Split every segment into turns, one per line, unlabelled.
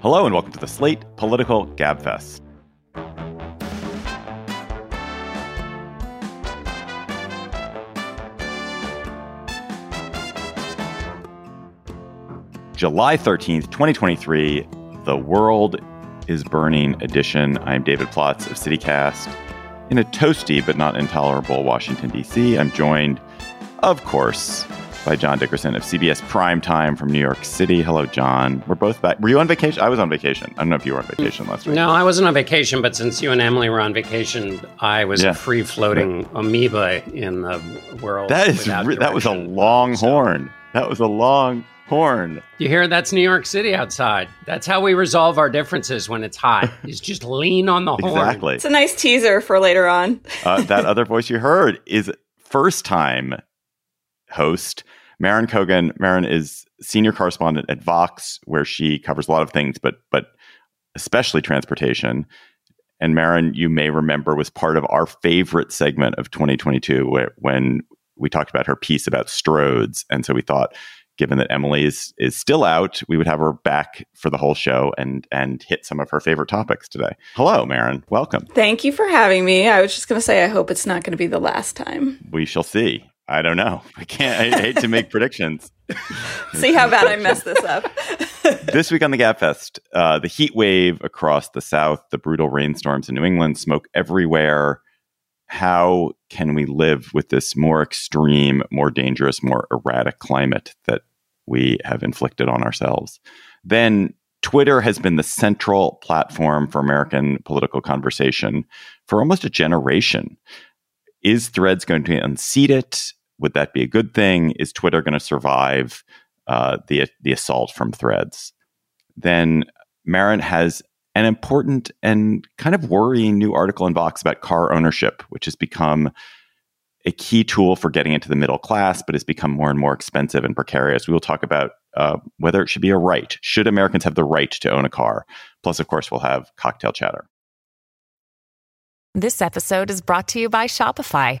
Hello and welcome to the Slate Political Gabfest. July 13th, 2023, The World is Burning edition. I'm David Plotz of City Cast. In a toasty but not intolerable Washington, D.C., I'm joined, of course, by John Dickerson of CBS Primetime from New York City. Hello, John. We're both back. Were you on vacation? I was on vacation. I don't know if you were on vacation last week.
No, I wasn't on vacation, but since you and Emily were on vacation, I was
Yeah.
a free floating amoeba in the world.
That is re- that was a long
So-
horn. That was a long horn.
You hear that's New York City outside. That's how we resolve our differences when it's hot. is just lean on the horn.
Exactly.
It's a nice teaser for later on.
uh, that other voice you heard is first time host Marin Cogan. Marin is senior correspondent at Vox, where she covers a lot of things, but but especially transportation. And Marin, you may remember, was part of our favorite segment of 2022 where, when we talked about her piece about Stroads. And so we thought, given that Emily is, is still out, we would have her back for the whole show and and hit some of her favorite topics today. Hello, Marin. Welcome.
Thank you for having me. I was just going to say, I hope it's not going to be the last time.
We shall see. I don't know. I can't. I hate to make predictions.
See how bad I messed this up.
This week on the Gabfest, uh, the heat wave across the South, the brutal rainstorms in New England, smoke everywhere. How can we live with this more extreme, more dangerous, more erratic climate that we have inflicted on ourselves? Then Twitter has been the central platform for American political conversation for almost a generation. Is Threads going to unseat it? Would that be a good thing? Is Twitter going to survive uh, the the assault from Threads? Then Marin has an important and kind of worrying new article in Vox about car ownership, which has become a key tool for getting into the middle class, but has become more and more expensive and precarious. We will talk about uh, whether it should be a right. Should Americans have the right to own a car? Plus, of course, we'll have cocktail chatter.
This episode is brought to you by Shopify.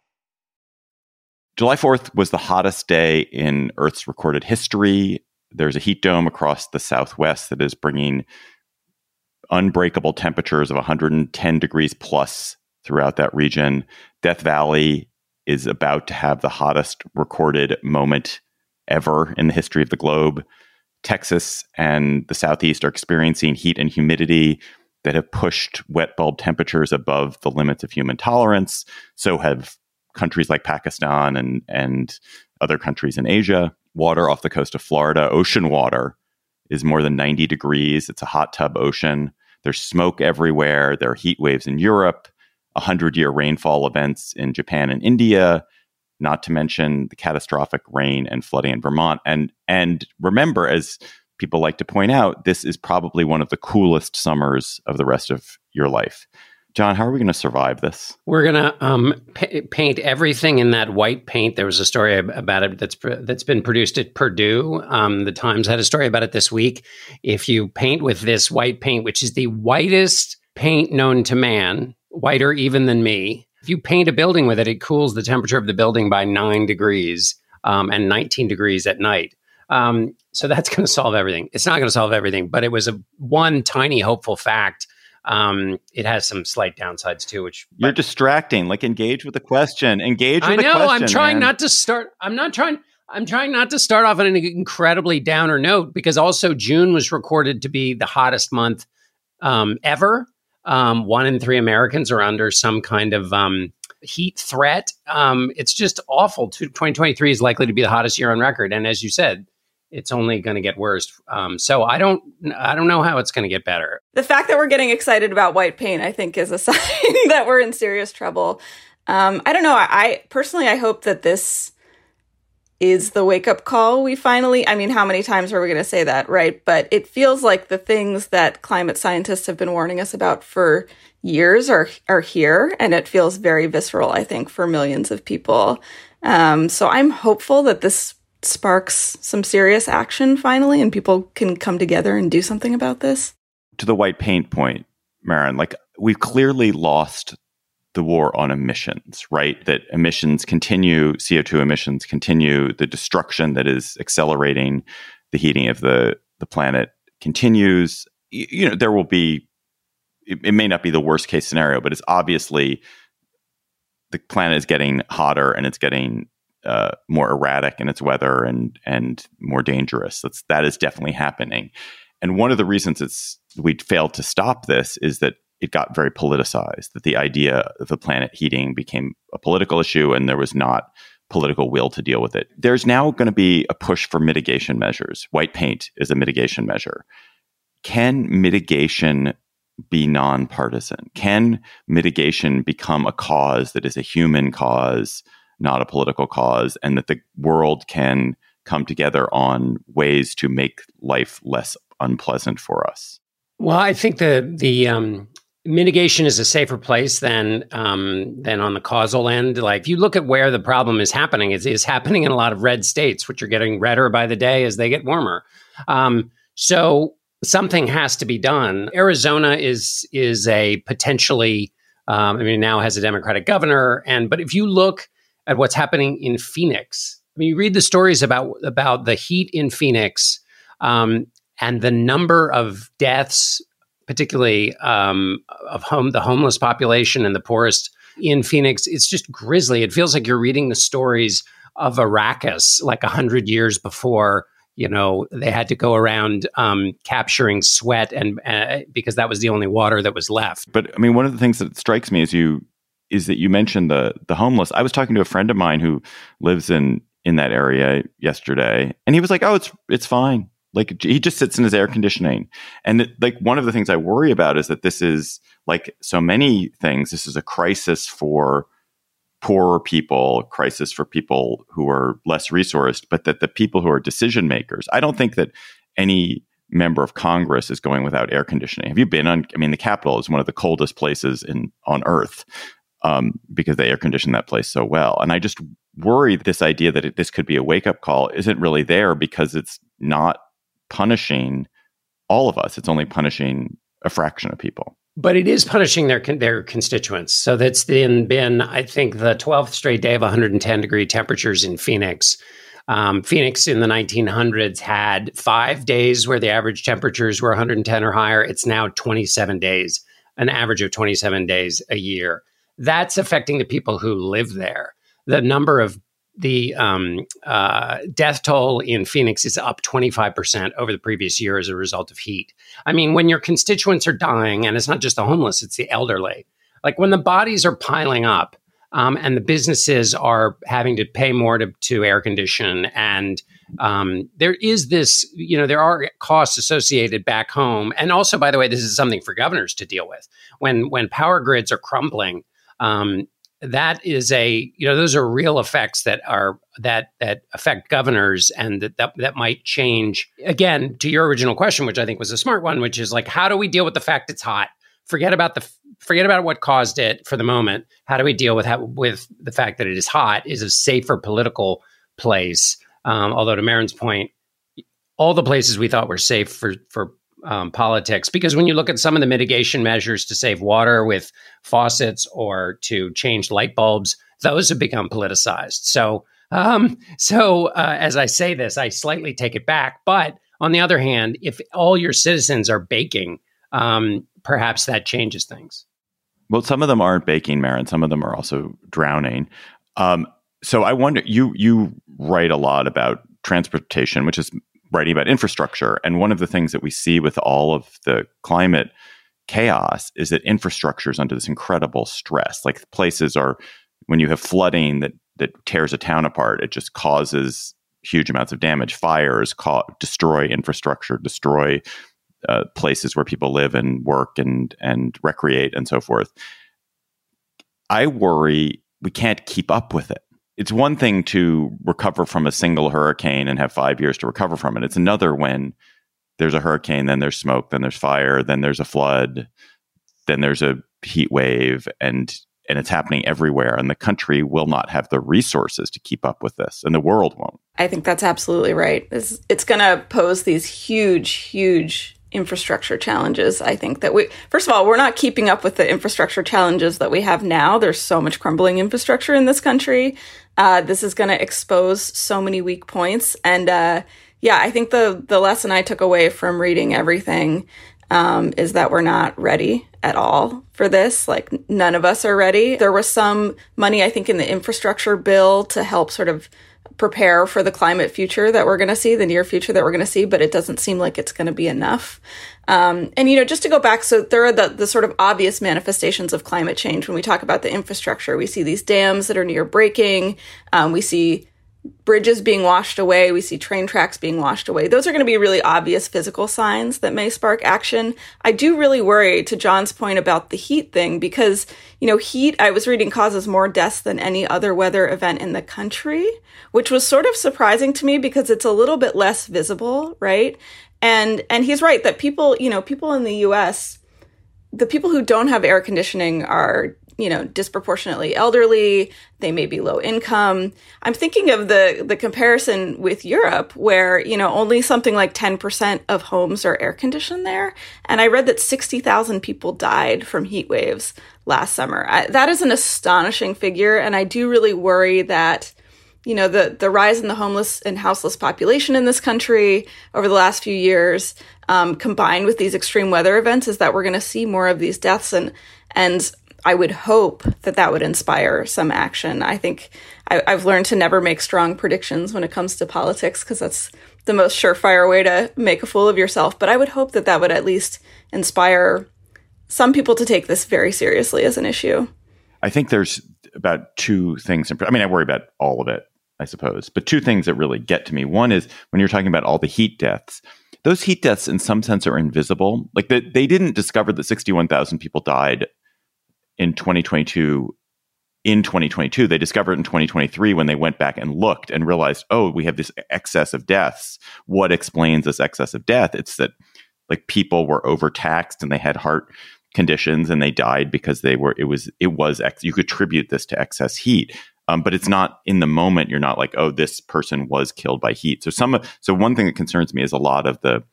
July 4th was the hottest day in Earth's recorded history. There's a heat dome across the southwest that is bringing unbreakable temperatures of 110 degrees plus throughout that region. Death Valley is about to have the hottest recorded moment ever in the history of the globe. Texas and the Southeast are experiencing heat and humidity that have pushed wet bulb temperatures above the limits of human tolerance. So have countries like Pakistan and and other countries in Asia. Water off the coast of Florida, ocean water, is more than 90 degrees. It's a hot tub ocean. There's smoke everywhere. There are heat waves in Europe, 100 year rainfall events in Japan and India, not to mention the catastrophic rain and flooding in Vermont. And and remember, as people like to point out, this is probably one of the coolest summers of the rest of your life. John, how are we going to survive this?
We're gonna um, pa- paint everything in that white paint. There was a story about it that's that's been produced at Purdue. Um, the Times had a story about it this week. If you paint with this white paint, which is the whitest paint known to man, whiter even than me, if you paint a building with it, it cools the temperature of the building by nine degrees um, and 19 degrees at night. Um, so that's going to solve everything. It's not going to solve everything, but it was a one tiny hopeful fact. Um, it has some slight downsides too, which
You're distracting. Like engage with the question. Engage with
I
the
know.
question.
I'm trying
man.
not to start. I'm not trying. I'm trying not to start off on an incredibly downer note because also June was recorded to be the hottest month um, ever. Um, one in three Americans are under some kind of um, heat threat. Um, it's just awful. 2023 is likely to be the hottest year on record, and as you said, it's only going to get worse. Um, so I don't. I don't know how it's going to get better.
The fact that we're getting excited about white paint, I think, is a sign that we're in serious trouble. Um, I don't know. I, I personally, I hope that this is the wake up call we finally I mean how many times are we going to say that right but it feels like the things that climate scientists have been warning us about for years are are here and it feels very visceral I think for millions of people um, so I'm hopeful that this sparks some serious action finally and people can come together and do something about this
to the white paint point Marin like we've clearly lost the war on emissions, right? That emissions continue, CO2 emissions continue, the destruction that is accelerating the heating of the, the planet continues. You, you know, there will be, it, it may not be the worst case scenario, but it's obviously the planet is getting hotter and it's getting uh, more erratic in its weather and and more dangerous. That's that is definitely happening. And one of the reasons it's we failed to stop this is that it got very politicized, that the idea of the planet heating became a political issue and there was not political will to deal with it. There's now going to be a push for mitigation measures. White paint is a mitigation measure. Can mitigation be nonpartisan? Can mitigation become a cause that is a human cause, not a political cause, and that the world can come together on ways to make life less unpleasant for us?
Well, I think the the um, mitigation is a safer place than um, than on the causal end. Like if you look at where the problem is happening, it's, happening in a lot of red states, which are getting redder by the day as they get warmer. Um, so something has to be done. Arizona is is a potentially, um, I mean, now has a Democratic governor, and but if you look at what's happening in Phoenix, I mean, you read the stories about about the heat in Phoenix. Um, and the number of deaths particularly um, of home the homeless population and the poorest in Phoenix. It's just grisly. It feels like you're reading the stories of Arrakis, like a hundred years before. You know, they had to go around um, capturing sweat, and uh, because that was the only water that was left.
But I mean, one of the things that strikes me is you is that you mentioned the the homeless. I was talking to a friend of mine who lives in in that area yesterday, and he was like, "Oh, it's it's fine. Like he just sits in his air conditioning. And it, like one of the things I worry about is that this is like so many things. This is a crisis for poorer people, crisis for people who are less resourced, but that the people who are decision makers, I don't think that any member of Congress is going without air conditioning. Have you been on? I mean, the Capitol is one of the coldest places in on Earth um, because they air condition that place so well. And I just worry that this idea that it, this could be a wake up call isn't really there because it's not punishing all of us. It's only punishing a fraction of people.
But it is punishing their their constituents. So that's been been I think the 12th straight day of 110 degree temperatures in Phoenix. Um, Phoenix in the 1900s had five days where the average temperatures were 110 or higher. It's now 27 days, an average of 27 days a year. That's affecting the people who live there. The number of the um, uh, death toll in Phoenix is up 25% over the previous year as a result of heat. I mean, when your constituents are dying, and it's not just the homeless, it's the elderly, like when the bodies are piling up um, and the businesses are having to pay more to, to air condition, and um, there is this, you know, there are costs associated back home. And also, by the way, this is something for governors to deal with. When, when power grids are crumbling, um, that is a you know those are real effects that are that that affect governors and that, that that might change again to your original question which i think was a smart one which is like how do we deal with the fact it's hot? Forget about the forget about what caused it for the moment. How do we deal with how, with the fact that it is hot is a safer political place. Um, although to Marin's point all the places we thought were safe for for um, politics because when you look at some of the mitigation measures to save water with faucets or to change light bulbs, those have become politicized. So, um, so uh, as I say this, I slightly take it back. But on the other hand, if all your citizens are baking, um, perhaps that changes things.
Well, some of them aren't baking, Marin. Some of them are also drowning. Um, so I wonder. You you write a lot about transportation, which is writing about infrastructure. And one of the things that we see with all of the climate chaos is that infrastructure is under this incredible stress. Like places are, when you have flooding that that tears a town apart, it just causes huge amounts of damage. Fires ca- destroy infrastructure, destroy uh, places where people live and work and and recreate and so forth. I worry we can't keep up with it it's one thing to recover from a single hurricane and have five years to recover from it. It's another when there's a hurricane, then there's smoke, then there's fire, then there's a flood, then there's a heat wave, and and it's happening everywhere. And the country will not have the resources to keep up with this, and the world won't.
I think that's absolutely right. It's, it's going to pose these huge, huge infrastructure challenges. I think that we, first of all, we're not keeping up with the infrastructure challenges that we have now. There's so much crumbling infrastructure in this country. Uh, this is going to expose so many weak points. And uh, yeah, I think the the lesson I took away from reading everything um, is that we're not ready at all for this. Like none of us are ready. There was some money, I think, in the infrastructure bill to help sort of prepare for the climate future that we're going to see, the near future that we're going to see, but it doesn't seem like it's going to be enough. Um, and you know, just to go back, so there are the, the sort of obvious manifestations of climate change when we talk about the infrastructure. We see these dams that are near breaking. Um, we see bridges being washed away, we see train tracks being washed away. Those are going to be really obvious physical signs that may spark action. I do really worry to John's point about the heat thing because, you know, heat, I was reading causes more deaths than any other weather event in the country, which was sort of surprising to me because it's a little bit less visible, right? And and he's right that people, you know, people in the US the people who don't have air conditioning are you know disproportionately elderly they may be low income. I'm thinking of the the comparison with europe where you know only something like 10% of homes are air conditioned there. And i read that 60,000 people died from heat waves last summer. I, that is an astonishing figure. And i do really worry that you know the the rise in the homeless and houseless population in this country over the last few years um, combined with these extreme weather events is that we're going to see more of these deaths and and I would hope that that would inspire some action. I think I, have learned to never make strong predictions when it comes to politics because that's the most surefire way to make a fool of yourself. But I would hope that that would at least inspire some people to take this very seriously as an issue.
I think there's about two things. I mean, I worry about all of it, I suppose, but two things that really get to me. One is when you're talking about all the heat deaths, those heat deaths in some sense are invisible. Like the, they didn't discover that 61,000 people died in 2022 in 2022 they discovered in 2023 when they went back and looked and realized oh we have this excess of deaths. What explains this excess of death? It's that like people were overtaxed and they had heart conditions and they died because they were it was it was ex- you could attribute this to excess heat. Um, but it's not in the moment you're not like oh this person was killed by heat. So some so one thing that concerns me is a lot of the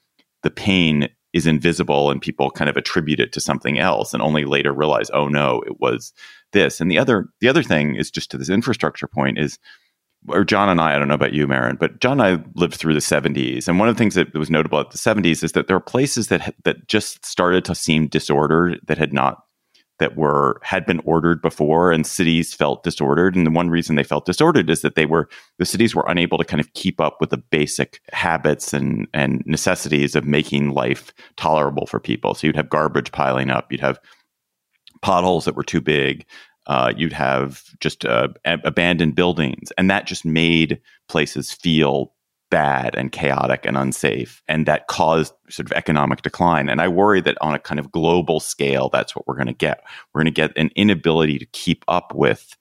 the pain is invisible and people kind of attribute it to something else and only later realize oh no it was this and the other the other thing is just to this infrastructure point is or John and I, I don't know about you, Maren, but John and I lived through the 70s. And one of the things that was notable at the 70s is that there are places that that just started to seem disordered that had not that were had been ordered before and cities felt disordered and the one reason they felt disordered is that they were the cities were unable to kind of keep up with the basic habits and and necessities of making life tolerable for people. So you'd have garbage piling up you'd have potholes that were too big uh, you'd have just uh, abandoned buildings and that just made places feel bad and chaotic and unsafe. And that caused sort of economic decline. And I worry that on a kind of global scale, that's what we're going to get. We're going to get an inability to keep up with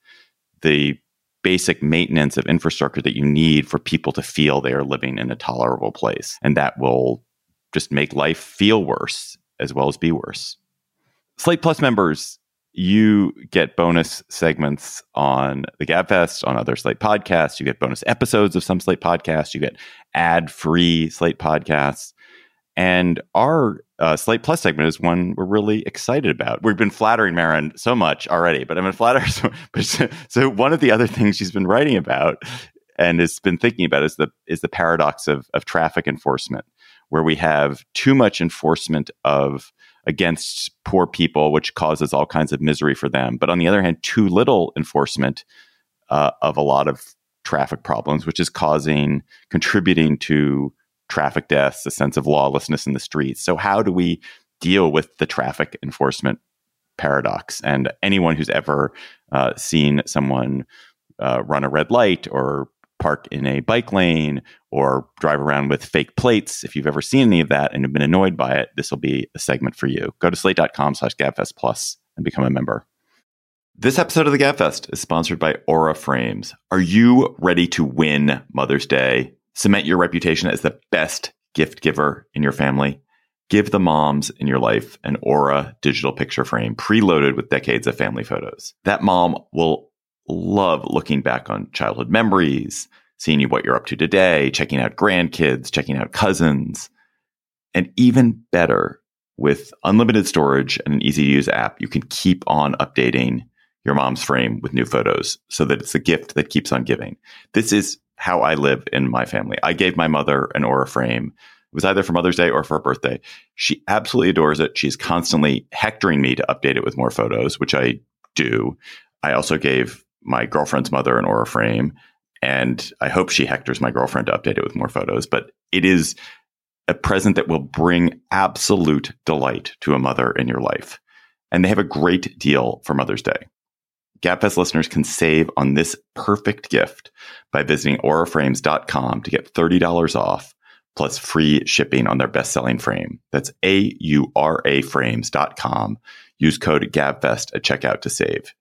the basic maintenance of infrastructure that you need for people to feel they are living in a tolerable place. And that will just make life feel worse as well as be worse. Slate Plus members you get bonus segments on the Gabfest, on other Slate podcasts. You get bonus episodes of some Slate podcasts. You get ad free Slate podcasts. And our uh, Slate Plus segment is one we're really excited about. We've been flattering Marin so much already, but I'm going to flatter her. So, but, so one of the other things she's been writing about and has been thinking about is the is the paradox of of traffic enforcement, where we have too much enforcement of against poor people, which causes all kinds of misery for them. But on the other hand, too little enforcement uh, of a lot of traffic problems, which is causing, contributing to traffic deaths, a sense of lawlessness in the streets. So, how do we deal with the traffic enforcement paradox? And anyone who's ever uh, seen someone uh, run a red light or park in a bike lane or drive around with fake plates. If you've ever seen any of that and have been annoyed by it, this will be a segment for you. Go to slate.com slash gabfest plus and become a member. This episode of the Gabfest is sponsored by Aura Frames. Are you ready to win Mother's Day? Cement your reputation as the best gift giver in your family? Give the moms in your life an Aura digital picture frame preloaded with decades of family photos. That mom will love looking back on childhood memories, seeing you what you're up to today, checking out grandkids, checking out cousins. And even better, with unlimited storage and an easy to use app, you can keep on updating your mom's frame with new photos so that it's a gift that keeps on giving. This is how I live in my family. I gave my mother an Aura frame. It was either for Mother's Day or for her birthday. She absolutely adores it. She's constantly hectoring me to update it with more photos, which I do. I also gave my girlfriend's mother an Aura frame, and I hope she hectors my girlfriend to update it with more photos. But it is a present that will bring absolute delight to a mother in your life. And they have a great deal for Mother's Day. GabFest listeners can save on this perfect gift by visiting auraframes.com to get $30 off plus free shipping on their best-selling frame. That's A-U-R-A frames.com. Use code GABFEST at checkout to save.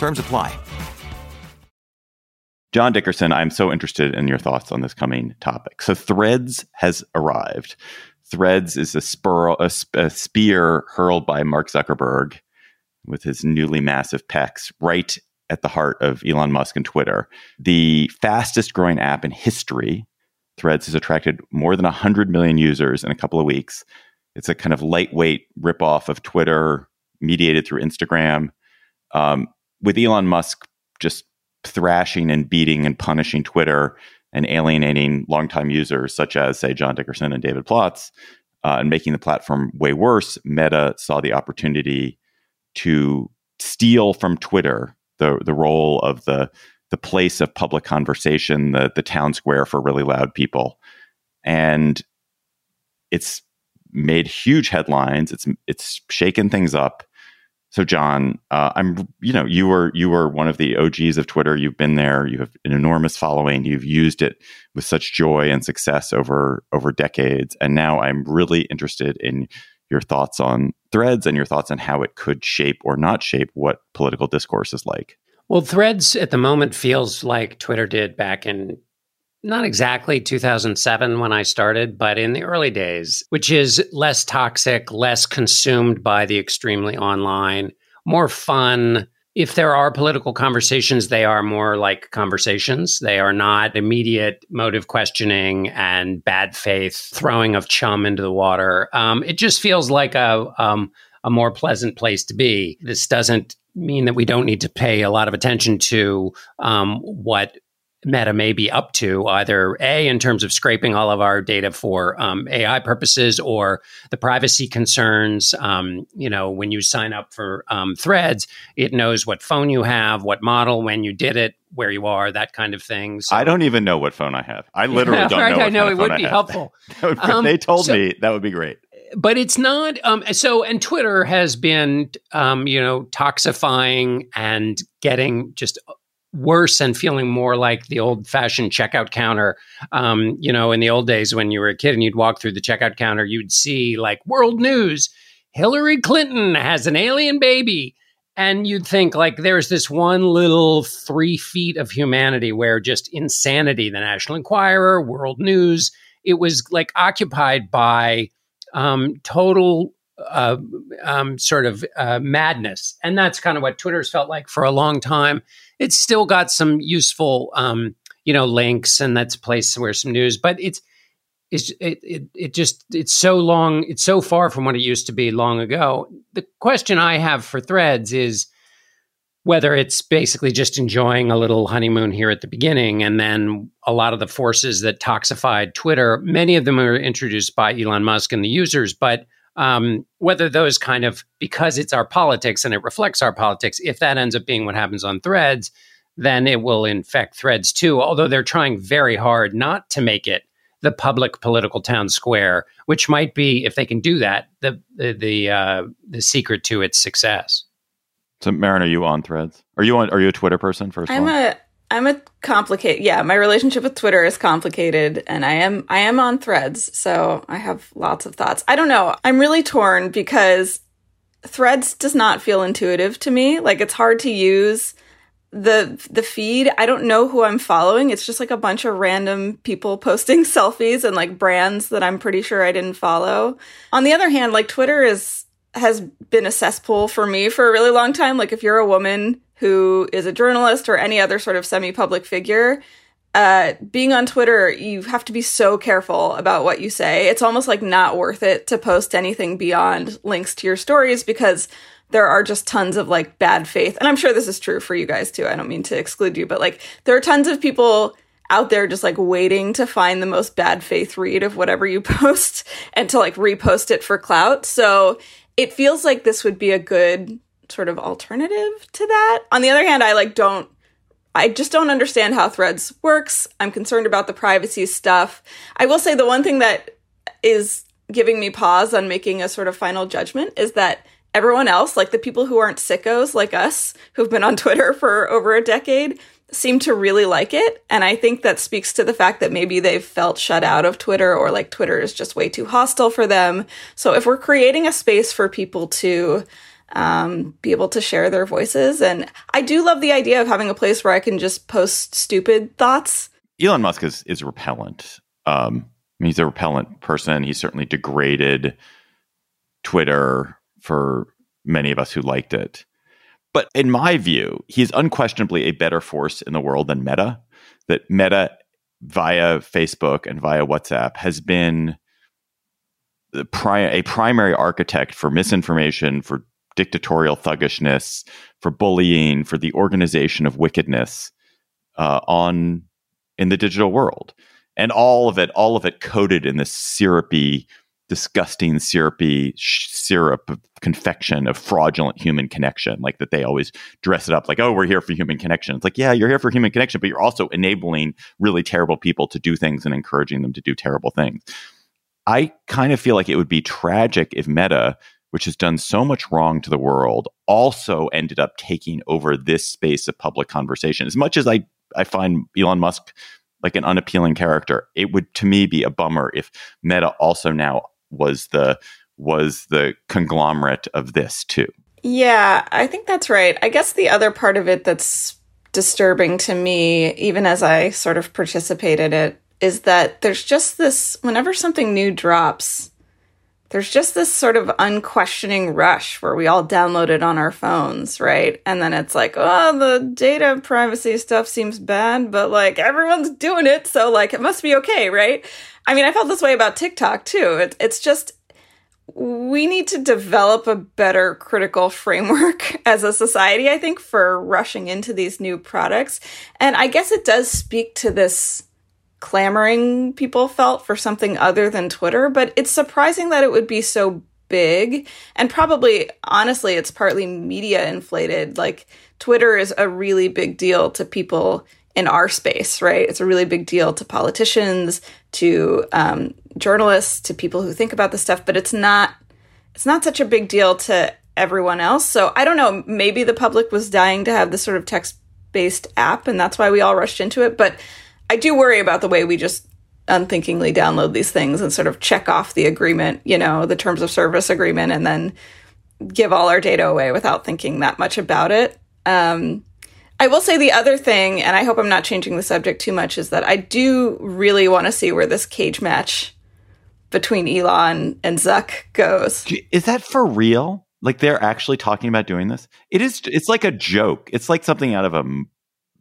Terms apply.
John Dickerson, I'm so interested in your thoughts on this coming topic. So, Threads has arrived. Threads is a, spur, a, a spear hurled by Mark Zuckerberg with his newly massive pecs right at the heart of Elon Musk and Twitter. The fastest growing app in history, Threads has attracted more than 100 million users in a couple of weeks. It's a kind of lightweight ripoff of Twitter, mediated through Instagram. Um, with Elon Musk just thrashing and beating and punishing Twitter and alienating longtime users such as, say, John Dickerson and David Plotz, uh, and making the platform way worse, Meta saw the opportunity to steal from Twitter the the role of the the place of public conversation, the the town square for really loud people, and it's made huge headlines. It's it's shaken things up. So, John, uh, I'm you know you were you were one of the OGs of Twitter. You've been there. You have an enormous following. You've used it with such joy and success over over decades. And now I'm really interested in your thoughts on Threads and your thoughts on how it could shape or not shape what political discourse is like.
Well, Threads at the moment feels like Twitter did back in not exactly 2007 when I started, but in the early days, which is less toxic, less consumed by the extremely online, more fun. If there are political conversations, they are more like conversations. They are not immediate motive questioning and bad faith throwing of chum into the water. Um, it just feels like a um, a more pleasant place to be. This doesn't mean that we don't need to pay a lot of attention to um, what Meta may be up to, either A, in terms of scraping all of our data for um, AI purposes or the privacy concerns. Um, you know, when you sign up for um, threads, it knows what phone you have, what model, when you did it, where you are, that kind of thing.
So, I don't even know what phone I have. I literally yeah, don't right, know. I know
it would be helpful.
they um, told so, me, that would be great
but it's not um, so and twitter has been um, you know toxifying and getting just worse and feeling more like the old fashioned checkout counter. Um, you know, in the old days when you were a kid and you'd walk through the checkout counter, you'd see like world news Hillary Clinton has an alien baby. And you'd think like there's this one little three feet of humanity where just insanity, the National Enquirer, World News, it was like occupied by um, total uh, um, sort of uh, madness. And that's kind of what Twitter's felt like for a long time. It's still got some useful, um, you know, links, and that's a place where some news, but it's, it's it, it, it just it's so long it's so far from what it used to be long ago the question i have for threads is whether it's basically just enjoying a little honeymoon here at the beginning and then a lot of the forces that toxified twitter many of them were introduced by elon musk and the users but Um, whether those kind of, because it's our politics and it reflects our politics, if that ends up being what happens on threads, then it will infect threads too. Although they're trying very hard not to make it the public political town square, which might be, if they can do that, the the the, uh, the secret to its success.
So, Marin, are you on Threads? Are you on? Are you a Twitter person? First,
I'm a I'm a complicated. Yeah, my relationship with Twitter is complicated, and I am I am on Threads, so I have lots of thoughts. I don't know. I'm really torn because Threads does not feel intuitive to me. Like it's hard to use the the feed i don't know who i'm following it's just like a bunch of random people posting selfies and like brands that i'm pretty sure i didn't follow on the other hand like twitter is has been a cesspool for me for a really long time like if you're a woman who is a journalist or any other sort of semi-public figure uh, being on Twitter, you have to be so careful about what you say. It's almost like not worth it to post anything beyond links to your stories because there are just tons of like bad faith. And I'm sure this is true for you guys too. I don't mean to exclude you, but like there are tons of people out there just like waiting to find the most bad faith read of whatever you post and to like repost it for clout. So it feels like this would be a good sort of alternative to that. On the other hand, I like don't I just don't understand how Threads works. I'm concerned about the privacy stuff. I will say the one thing that is giving me pause on making a sort of final judgment is that everyone else, like the people who aren't sickos like us, who've been on Twitter for over a decade, seem to really like it. And I think that speaks to the fact that maybe they've felt shut out of Twitter or like Twitter is just way too hostile for them. So if we're creating a space for people to um, be able to share their voices, and I do love the idea of having a place where I can just post stupid thoughts.
Elon Musk is, is repellent. Um, he's a repellent person. He's certainly degraded Twitter for many of us who liked it. But in my view, he's unquestionably a better force in the world than Meta. That Meta, via Facebook and via WhatsApp, has been pri- a primary architect for misinformation, for dictatorial thuggishness, for bullying, for the organization of wickedness uh, on in the digital world, and all of it, all of it coated in this syrupy disgusting syrupy sh- syrup of confection of fraudulent human connection like that they always dress it up like oh we're here for human connection. It's like yeah you're here for human connection but you're also enabling really terrible people to do things and encouraging them to do terrible things. I kind of feel like it would be tragic if meta which has done so much wrong to the world also ended up taking over this space of public conversation as much as i i find elon musk like an unappealing character. It would to me be a bummer if Meta also now was the was the conglomerate of this too.
Yeah, I think that's right. I guess the other part of it that's disturbing to me, even as I sort of participate in it, is that there's just this whenever something new drops, there's just this sort of unquestioning rush where we all download it on our phones, right? And then it's like, oh, the data privacy stuff seems bad, but like everyone's doing it, so like it must be okay, right? I mean, I felt this way about TikTok too. It, it's just we need to develop a better critical framework as a society, I think, for rushing into these new products. And I guess it does speak to this clamoring people felt for something other than Twitter, but it's surprising that it would be so big. And probably, honestly, it's partly media inflated. Like, Twitter is a really big deal to people in our space, right? It's a really big deal to politicians, to um, journalists, to people who think about this stuff, but it's not it's not such a big deal to everyone else. So I don't know. Maybe the public was dying to have this sort of text based app, and that's why we all rushed into it. But I do worry about the way we just unthinkingly download these things and sort of check off the agreement, you know, the terms of service agreement, and then give all our data away without thinking that much about it. Um, I will say the other thing, and I hope I'm not changing the subject too much, is that I do really want to see where this cage match between Elon and Zuck goes.
Is that for real? Like they're actually talking about doing this? It is. It's like a joke. It's like something out of a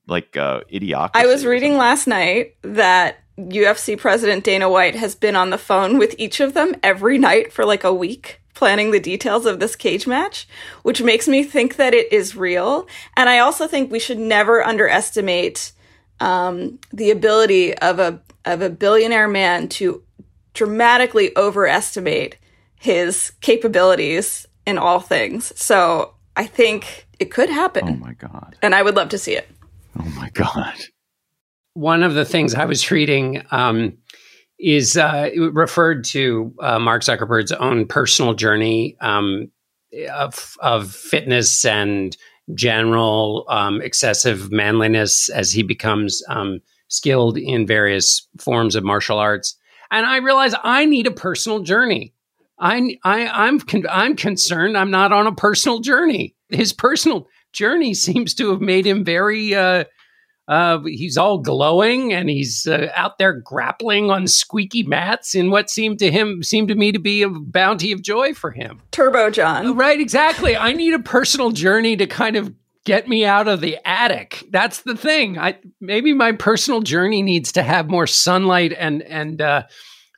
like uh, idiocracy.
I was reading last night that UFC president Dana White has been on the phone with each of them every night for like a week planning the details of this cage match, which makes me think that it is real. And I also think we should never underestimate um, the ability of a of a billionaire man to dramatically overestimate his capabilities in all things. So I think it could happen.
Oh my God.
And I would love to see it.
Oh my God.
One of the things I was reading um, is uh, referred to uh, Mark Zuckerberg's own personal journey um, of, of fitness and general um, excessive manliness as he becomes um, skilled in various forms of martial arts. And I realize I need a personal journey. I, I, I'm, con- I'm concerned I'm not on a personal journey. His personal journey seems to have made him very, uh, uh, he's all glowing and he's uh, out there grappling on squeaky mats in what seemed to him seemed to me to be a bounty of joy for him.
Turbo John.
Right, exactly. I need a personal journey to kind of get me out of the attic. That's the thing. I maybe my personal journey needs to have more sunlight and and uh,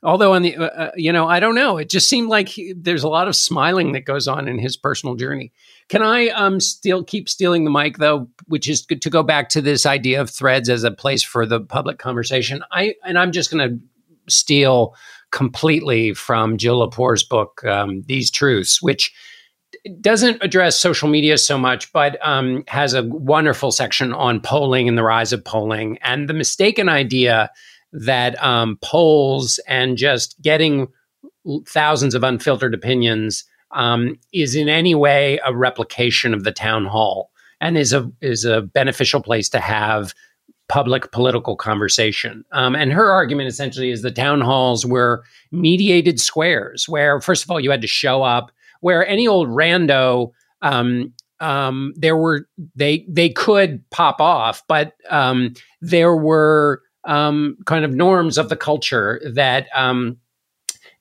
although on the uh, uh, you know I don't know. It just seemed like he, there's a lot of smiling that goes on in his personal journey. Can I um still keep stealing the mic though, which is to go back to this idea of threads as a place for the public conversation. I and I'm just going to steal completely from Jill Lepore's book, um, These Truths, which doesn't address social media so much, but um, has a wonderful section on polling and the rise of polling and the mistaken idea that um, polls and just getting thousands of unfiltered opinions um, is in any way a replication of the town hall and is a is a beneficial place to have public political conversation. Um, and her argument essentially is the town halls were mediated squares where, first of all, you had to show up. Where any old rando um, um, there were they they could pop off, but um, there were um, kind of norms of the culture that um,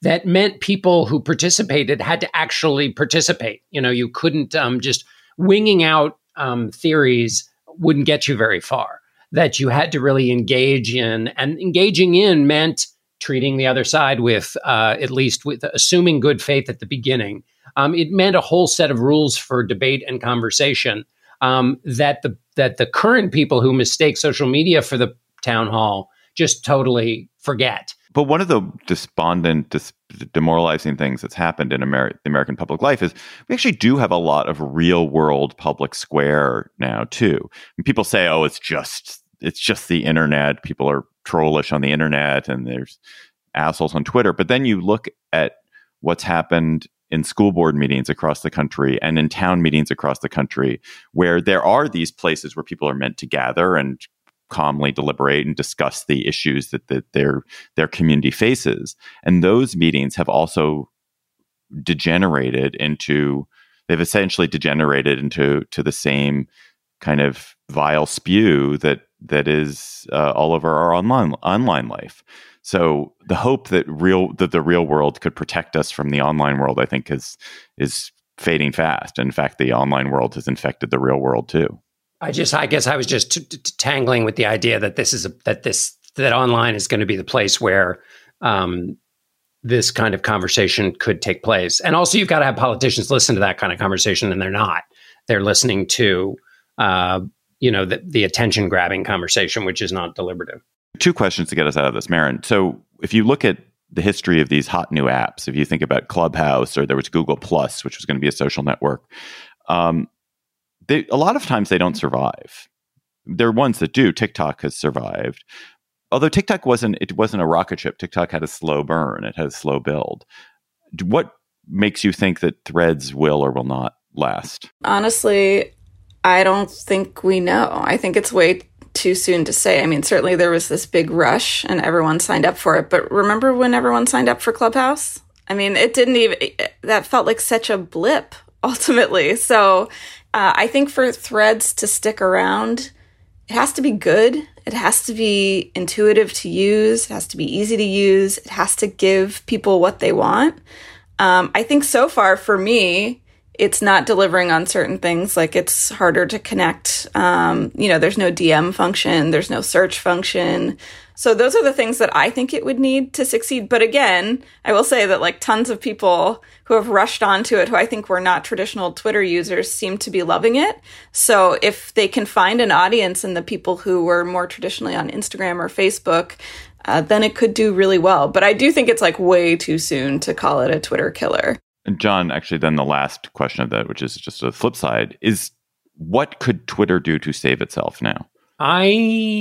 that meant people who participated had to actually participate. You know, you couldn't um, just winging out um, theories wouldn't get you very far. That you had to really engage in, and engaging in meant treating the other side with uh, at least with assuming good faith at the beginning. Um, it meant a whole set of rules for debate and conversation um, that the that the current people who mistake social media for the town hall just totally forget.
But one of the despondent, dis- demoralizing things that's happened in Amer- American public life is we actually do have a lot of real world public square now too. And people say, "Oh, it's just it's just the internet. People are trollish on the internet, and there's assholes on Twitter." But then you look at what's happened in school board meetings across the country and in town meetings across the country, where there are these places where people are meant to gather and calmly deliberate and discuss the issues that, that their their community faces. And those meetings have also degenerated into they've essentially degenerated into to the same kind of vile spew that that is uh, all over our online online life. So the hope that real that the real world could protect us from the online world, I think, is is fading fast. In fact, the online world has infected the real world too.
I just, I guess, I was just t- t- tangling with the idea that this is a, that this that online is going to be the place where um, this kind of conversation could take place. And also, you've got to have politicians listen to that kind of conversation, and they're not. They're listening to, uh, you know, the, the attention grabbing conversation, which is not deliberative.
Two questions to get us out of this, Marin. So, if you look at the history of these hot new apps, if you think about Clubhouse or there was Google Plus, which was going to be a social network, um, they a lot of times they don't survive. There are ones that do. TikTok has survived, although TikTok wasn't it wasn't a rocket ship. TikTok had a slow burn. It had a slow build. What makes you think that Threads will or will not last?
Honestly, I don't think we know. I think it's way too soon to say. I mean, certainly there was this big rush and everyone signed up for it. But remember when everyone signed up for Clubhouse? I mean, it didn't even, that felt like such a blip ultimately. So uh, I think for threads to stick around, it has to be good. It has to be intuitive to use. It has to be easy to use. It has to give people what they want. Um, I think so far for me, it's not delivering on certain things. Like it's harder to connect. Um, you know, there's no DM function, there's no search function. So those are the things that I think it would need to succeed. But again, I will say that like tons of people who have rushed onto it, who I think were not traditional Twitter users, seem to be loving it. So if they can find an audience in the people who were more traditionally on Instagram or Facebook, uh, then it could do really well. But I do think it's like way too soon to call it a Twitter killer.
And John, actually, then the last question of that, which is just a flip side, is what could Twitter do to save itself now?
I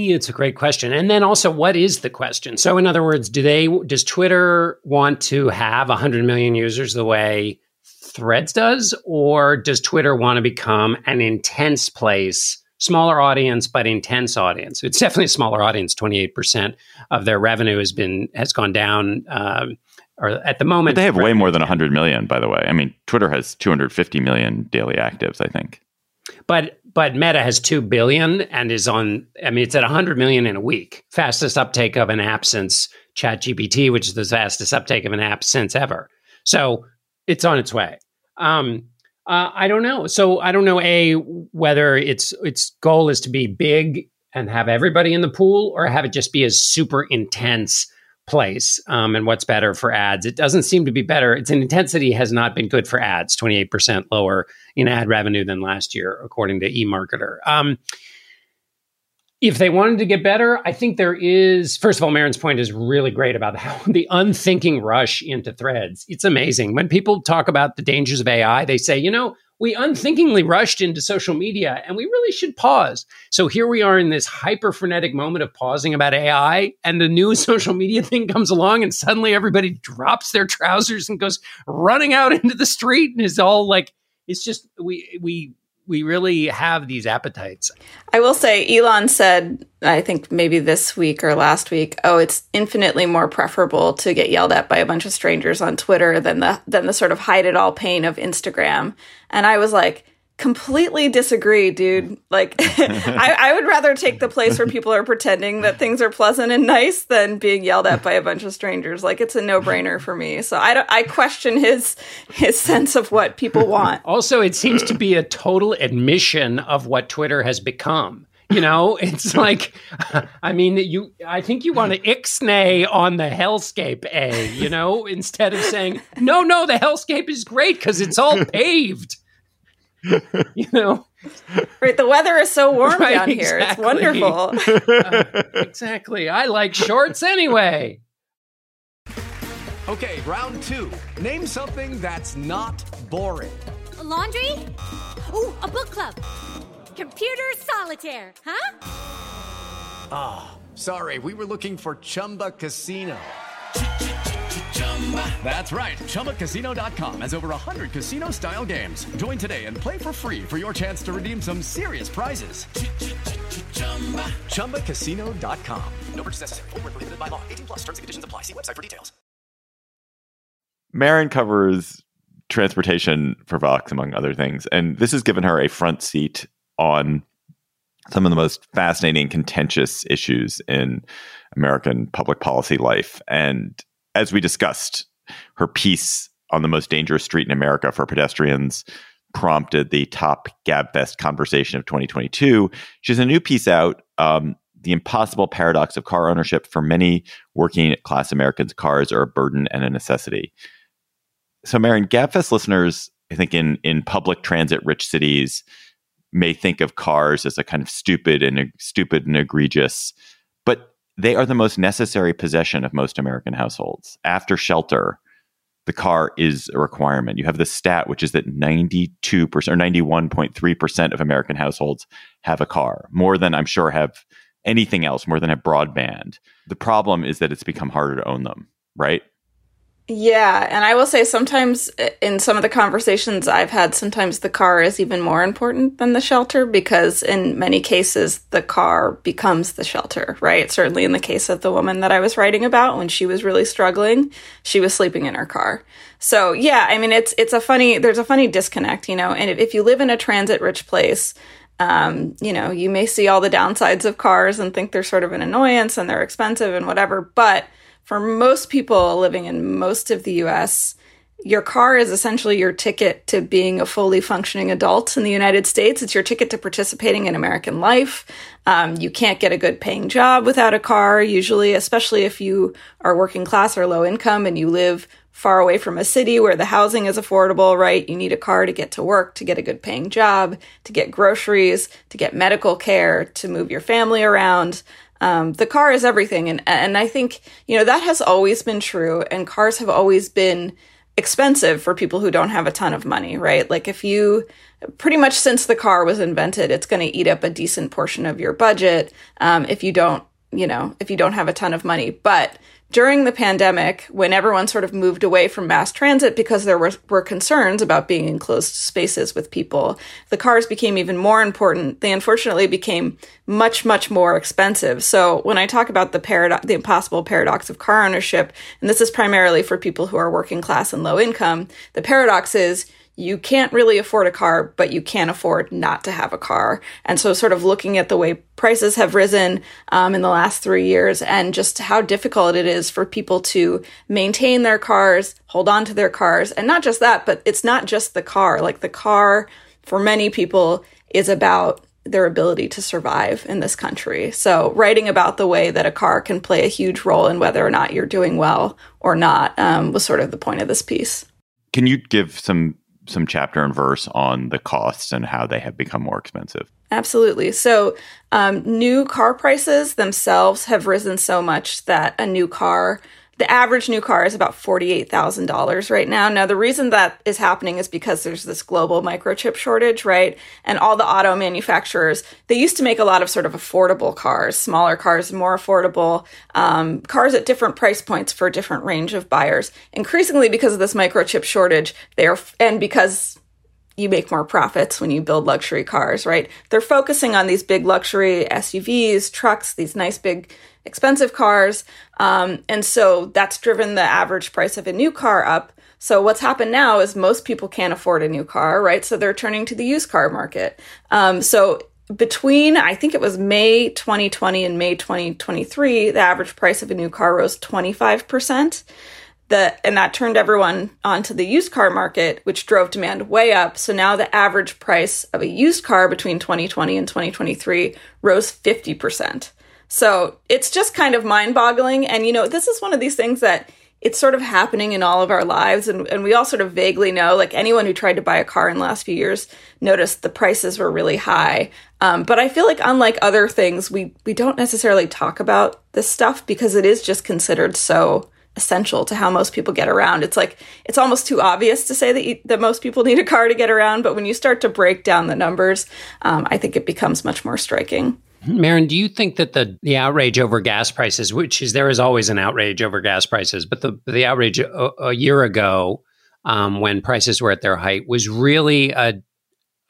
it's a great question. And then also what is the question? So in other words, do they does Twitter want to have 100 million users the way Threads does or does Twitter want to become an intense place, smaller audience but intense audience? It's definitely a smaller audience. 28% of their revenue has been has gone down um, or at the moment
but they have way more than 100 million by the way. I mean, Twitter has 250 million daily actives, I think.
But but Meta has 2 billion and is on I mean it's at 100 million in a week. Fastest uptake of an app since ChatGPT, which is the fastest uptake of an app since ever. So it's on its way. Um, uh, I don't know. So I don't know a whether its its goal is to be big and have everybody in the pool, or have it just be as super intense place um, and what's better for ads. It doesn't seem to be better. Its intensity has not been good for ads, 28% lower in ad revenue than last year, according to eMarketer. Um, if they wanted to get better, I think there is, first of all, Marin's point is really great about how the unthinking rush into threads. It's amazing. When people talk about the dangers of AI, they say, you know, we unthinkingly rushed into social media and we really should pause. So here we are in this hyper frenetic moment of pausing about AI, and the new social media thing comes along, and suddenly everybody drops their trousers and goes running out into the street and is all like, it's just we we we really have these appetites.
I will say, Elon said, I think maybe this week or last week, oh, it's infinitely more preferable to get yelled at by a bunch of strangers on Twitter than the than the sort of hide it all pain of Instagram. And I was like, completely disagree, dude. Like, I, I, would rather take the place where people are pretending that things are pleasant and nice than being yelled at by a bunch of strangers. Like, it's a no brainer for me. So I, I question his his sense of what people want.
Also, it seems to be a total admission of what Twitter has become. You know, it's like, I mean, you. I think you want to ixnay on the hellscape, a. You know, instead of saying, no, no, the hellscape is great because it's all paved. you know?
Right the weather is so warm right, down here. It's wonderful. Uh,
exactly. I like shorts anyway.
Okay round two. Name something that's not boring.
A laundry? Ooh a book club. Computer solitaire huh?
Ah oh, sorry. We were looking for chumba casino that's right. ChumbaCasino.com has over 100 casino style games. Join today and play for free for your chance to redeem some serious prizes. ChumbaCasino.com. No purchase necessary. Full prohibited by law. 18 plus terms and conditions apply. See website for details.
Marin covers transportation for Vox, among other things. And this has given her a front seat on some of the most fascinating, contentious issues in American public policy life. And as we discussed, her piece on the most dangerous street in America for pedestrians prompted the top GabFest conversation of 2022. She has a new piece out. Um, the impossible paradox of car ownership for many working class Americans, cars are a burden and a necessity. So, Marin, GabFest listeners, I think in in public transit rich cities, may think of cars as a kind of stupid and stupid and egregious, but they are the most necessary possession of most American households. After shelter, the car is a requirement. You have the stat, which is that 92% or 91.3% of American households have a car, more than I'm sure have anything else, more than have broadband. The problem is that it's become harder to own them, right?
Yeah, and I will say sometimes in some of the conversations I've had, sometimes the car is even more important than the shelter because in many cases the car becomes the shelter, right? Certainly in the case of the woman that I was writing about when she was really struggling, she was sleeping in her car. So, yeah, I mean it's it's a funny there's a funny disconnect, you know, and if, if you live in a transit rich place, um, you know, you may see all the downsides of cars and think they're sort of an annoyance and they're expensive and whatever, but for most people living in most of the US, your car is essentially your ticket to being a fully functioning adult in the United States. It's your ticket to participating in American life. Um, you can't get a good paying job without a car, usually, especially if you are working class or low income and you live far away from a city where the housing is affordable, right? You need a car to get to work, to get a good paying job, to get groceries, to get medical care, to move your family around. Um, the car is everything, and and I think you know that has always been true, and cars have always been expensive for people who don't have a ton of money, right? Like if you pretty much since the car was invented, it's going to eat up a decent portion of your budget um, if you don't, you know, if you don't have a ton of money. But during the pandemic, when everyone sort of moved away from mass transit because there were, were concerns about being in closed spaces with people, the cars became even more important. They unfortunately became much, much more expensive. So when I talk about the paradox, the impossible paradox of car ownership, and this is primarily for people who are working class and low income, the paradox is you can't really afford a car, but you can't afford not to have a car. And so, sort of looking at the way prices have risen um, in the last three years and just how difficult it is for people to maintain their cars, hold on to their cars. And not just that, but it's not just the car. Like the car, for many people, is about their ability to survive in this country. So, writing about the way that a car can play a huge role in whether or not you're doing well or not um, was sort of the point of this piece.
Can you give some some chapter and verse on the costs and how they have become more expensive.
Absolutely. So, um, new car prices themselves have risen so much that a new car the average new car is about $48,000 right now. Now, the reason that is happening is because there's this global microchip shortage, right? And all the auto manufacturers, they used to make a lot of sort of affordable cars, smaller cars, more affordable, um, cars at different price points for a different range of buyers. Increasingly, because of this microchip shortage, they are, and because you make more profits when you build luxury cars, right? They're focusing on these big luxury SUVs, trucks, these nice big expensive cars. Um, and so that's driven the average price of a new car up. So what's happened now is most people can't afford a new car, right? So they're turning to the used car market. Um, so between I think it was May 2020 and May 2023, the average price of a new car rose 25%. The, and that turned everyone onto the used car market, which drove demand way up. So now the average price of a used car between 2020 and 2023 rose 50%. So it's just kind of mind boggling. And, you know, this is one of these things that it's sort of happening in all of our lives. And, and we all sort of vaguely know, like anyone who tried to buy a car in the last few years noticed the prices were really high. Um, but I feel like unlike other things, we, we don't necessarily talk about this stuff because it is just considered so essential to how most people get around. It's like it's almost too obvious to say that you, that most people need a car to get around, but when you start to break down the numbers, um, I think it becomes much more striking.
Marin, do you think that the the outrage over gas prices, which is there is always an outrage over gas prices, but the the outrage a, a year ago um, when prices were at their height was really a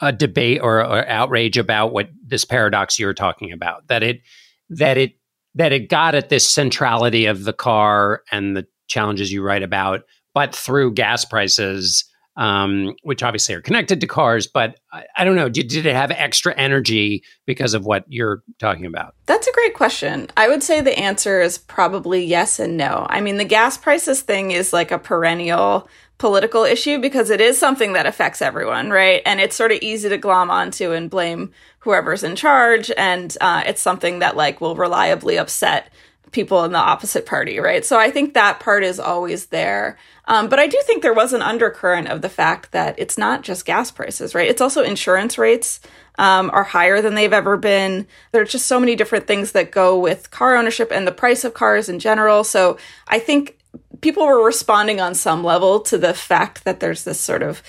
a debate or, or outrage about what this paradox you're talking about that it that it that it got at this centrality of the car and the challenges you write about, but through gas prices um, which obviously are connected to cars. But I, I don't know, did, did, it have extra energy because of what you're talking about?
That's a great question. I would say the answer is probably yes and no. I mean, the gas prices thing is like a perennial political issue because it is something that affects everyone, right? And it's sort of easy to glom onto and blame whoever's in charge. And uh, it's something that like will reliably upset people in the opposite party, right? So I think that part is always there. Um, but I do think there was an undercurrent of the fact that it's not just gas prices, right? It's also insurance rates um, are higher than they've ever been. There's just so many different things that go with car ownership and the price of cars in general. So I think people were responding on some level to the fact that there's this sort of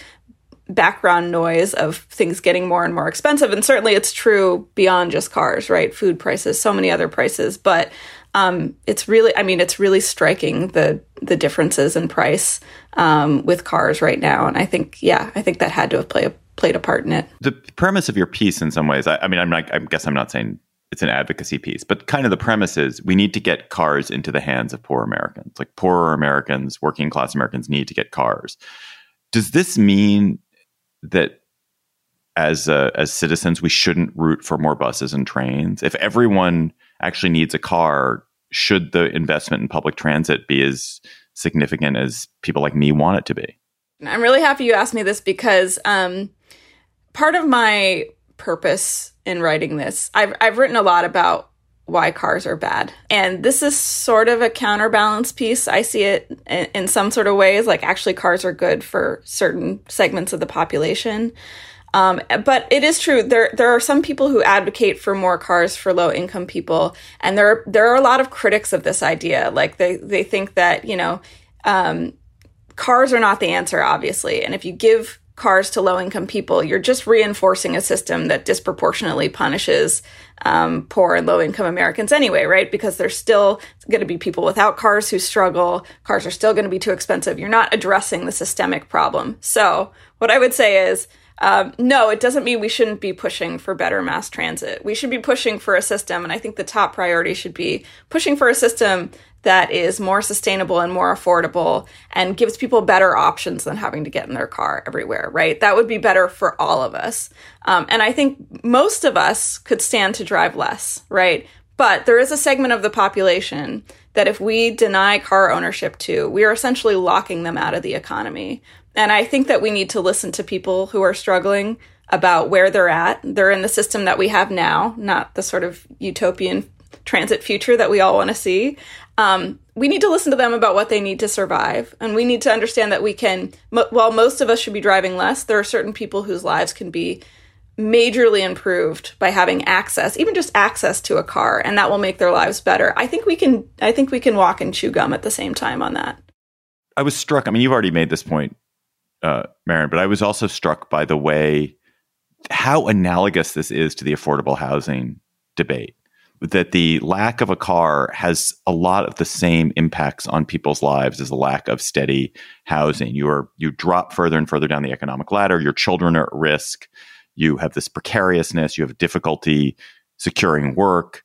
background noise of things getting more and more expensive. And certainly it's true beyond just cars, right? Food prices, so many other prices. But um, it's really, I mean, it's really striking the the differences in price um, with cars right now, and I think, yeah, I think that had to have played a, played a part in it.
The premise of your piece, in some ways, I, I mean, I'm not, I guess I'm not saying it's an advocacy piece, but kind of the premise is we need to get cars into the hands of poor Americans. Like poorer Americans, working class Americans need to get cars. Does this mean that as uh, as citizens we shouldn't root for more buses and trains? If everyone actually needs a car, should the investment in public transit be as significant as people like me want it to be?
I'm really happy you asked me this because um, part of my purpose in writing this, I've, I've written a lot about why cars are bad. And this is sort of a counterbalance piece. I see it in, in some sort of ways, like actually, cars are good for certain segments of the population. Um, but it is true there there are some people who advocate for more cars for low income people, and there there are a lot of critics of this idea. Like they they think that you know um, cars are not the answer, obviously, and if you give cars to low income people, you're just reinforcing a system that disproportionately punishes um, poor and low income Americans anyway, right? Because there's still going to be people without cars who struggle. Cars are still going to be too expensive. You're not addressing the systemic problem. So, what I would say is, um, no, it doesn't mean we shouldn't be pushing for better mass transit. We should be pushing for a system, and I think the top priority should be pushing for a system that is more sustainable and more affordable and gives people better options than having to get in their car everywhere, right? That would be better for all of us. Um, and I think most of us could stand to drive less, right? But there is a segment of the population that if we deny car ownership to, we are essentially locking them out of the economy. And I think that we need to listen to people who are struggling about where they're at. They're in the system that we have now, not the sort of utopian transit future that we all want to see. Um, we need to listen to them about what they need to survive. And we need to understand that we can, while most of us should be driving less, there are certain people whose lives can be majorly improved by having access, even just access to a car, and that will make their lives better. I think we can, I think we can walk and chew gum at the same time on that.
I was struck. I mean, you've already made this point, uh, Marin, but I was also struck by the way how analogous this is to the affordable housing debate that the lack of a car has a lot of the same impacts on people's lives as the lack of steady housing. You are you drop further and further down the economic ladder. Your children are at risk. You have this precariousness. You have difficulty securing work,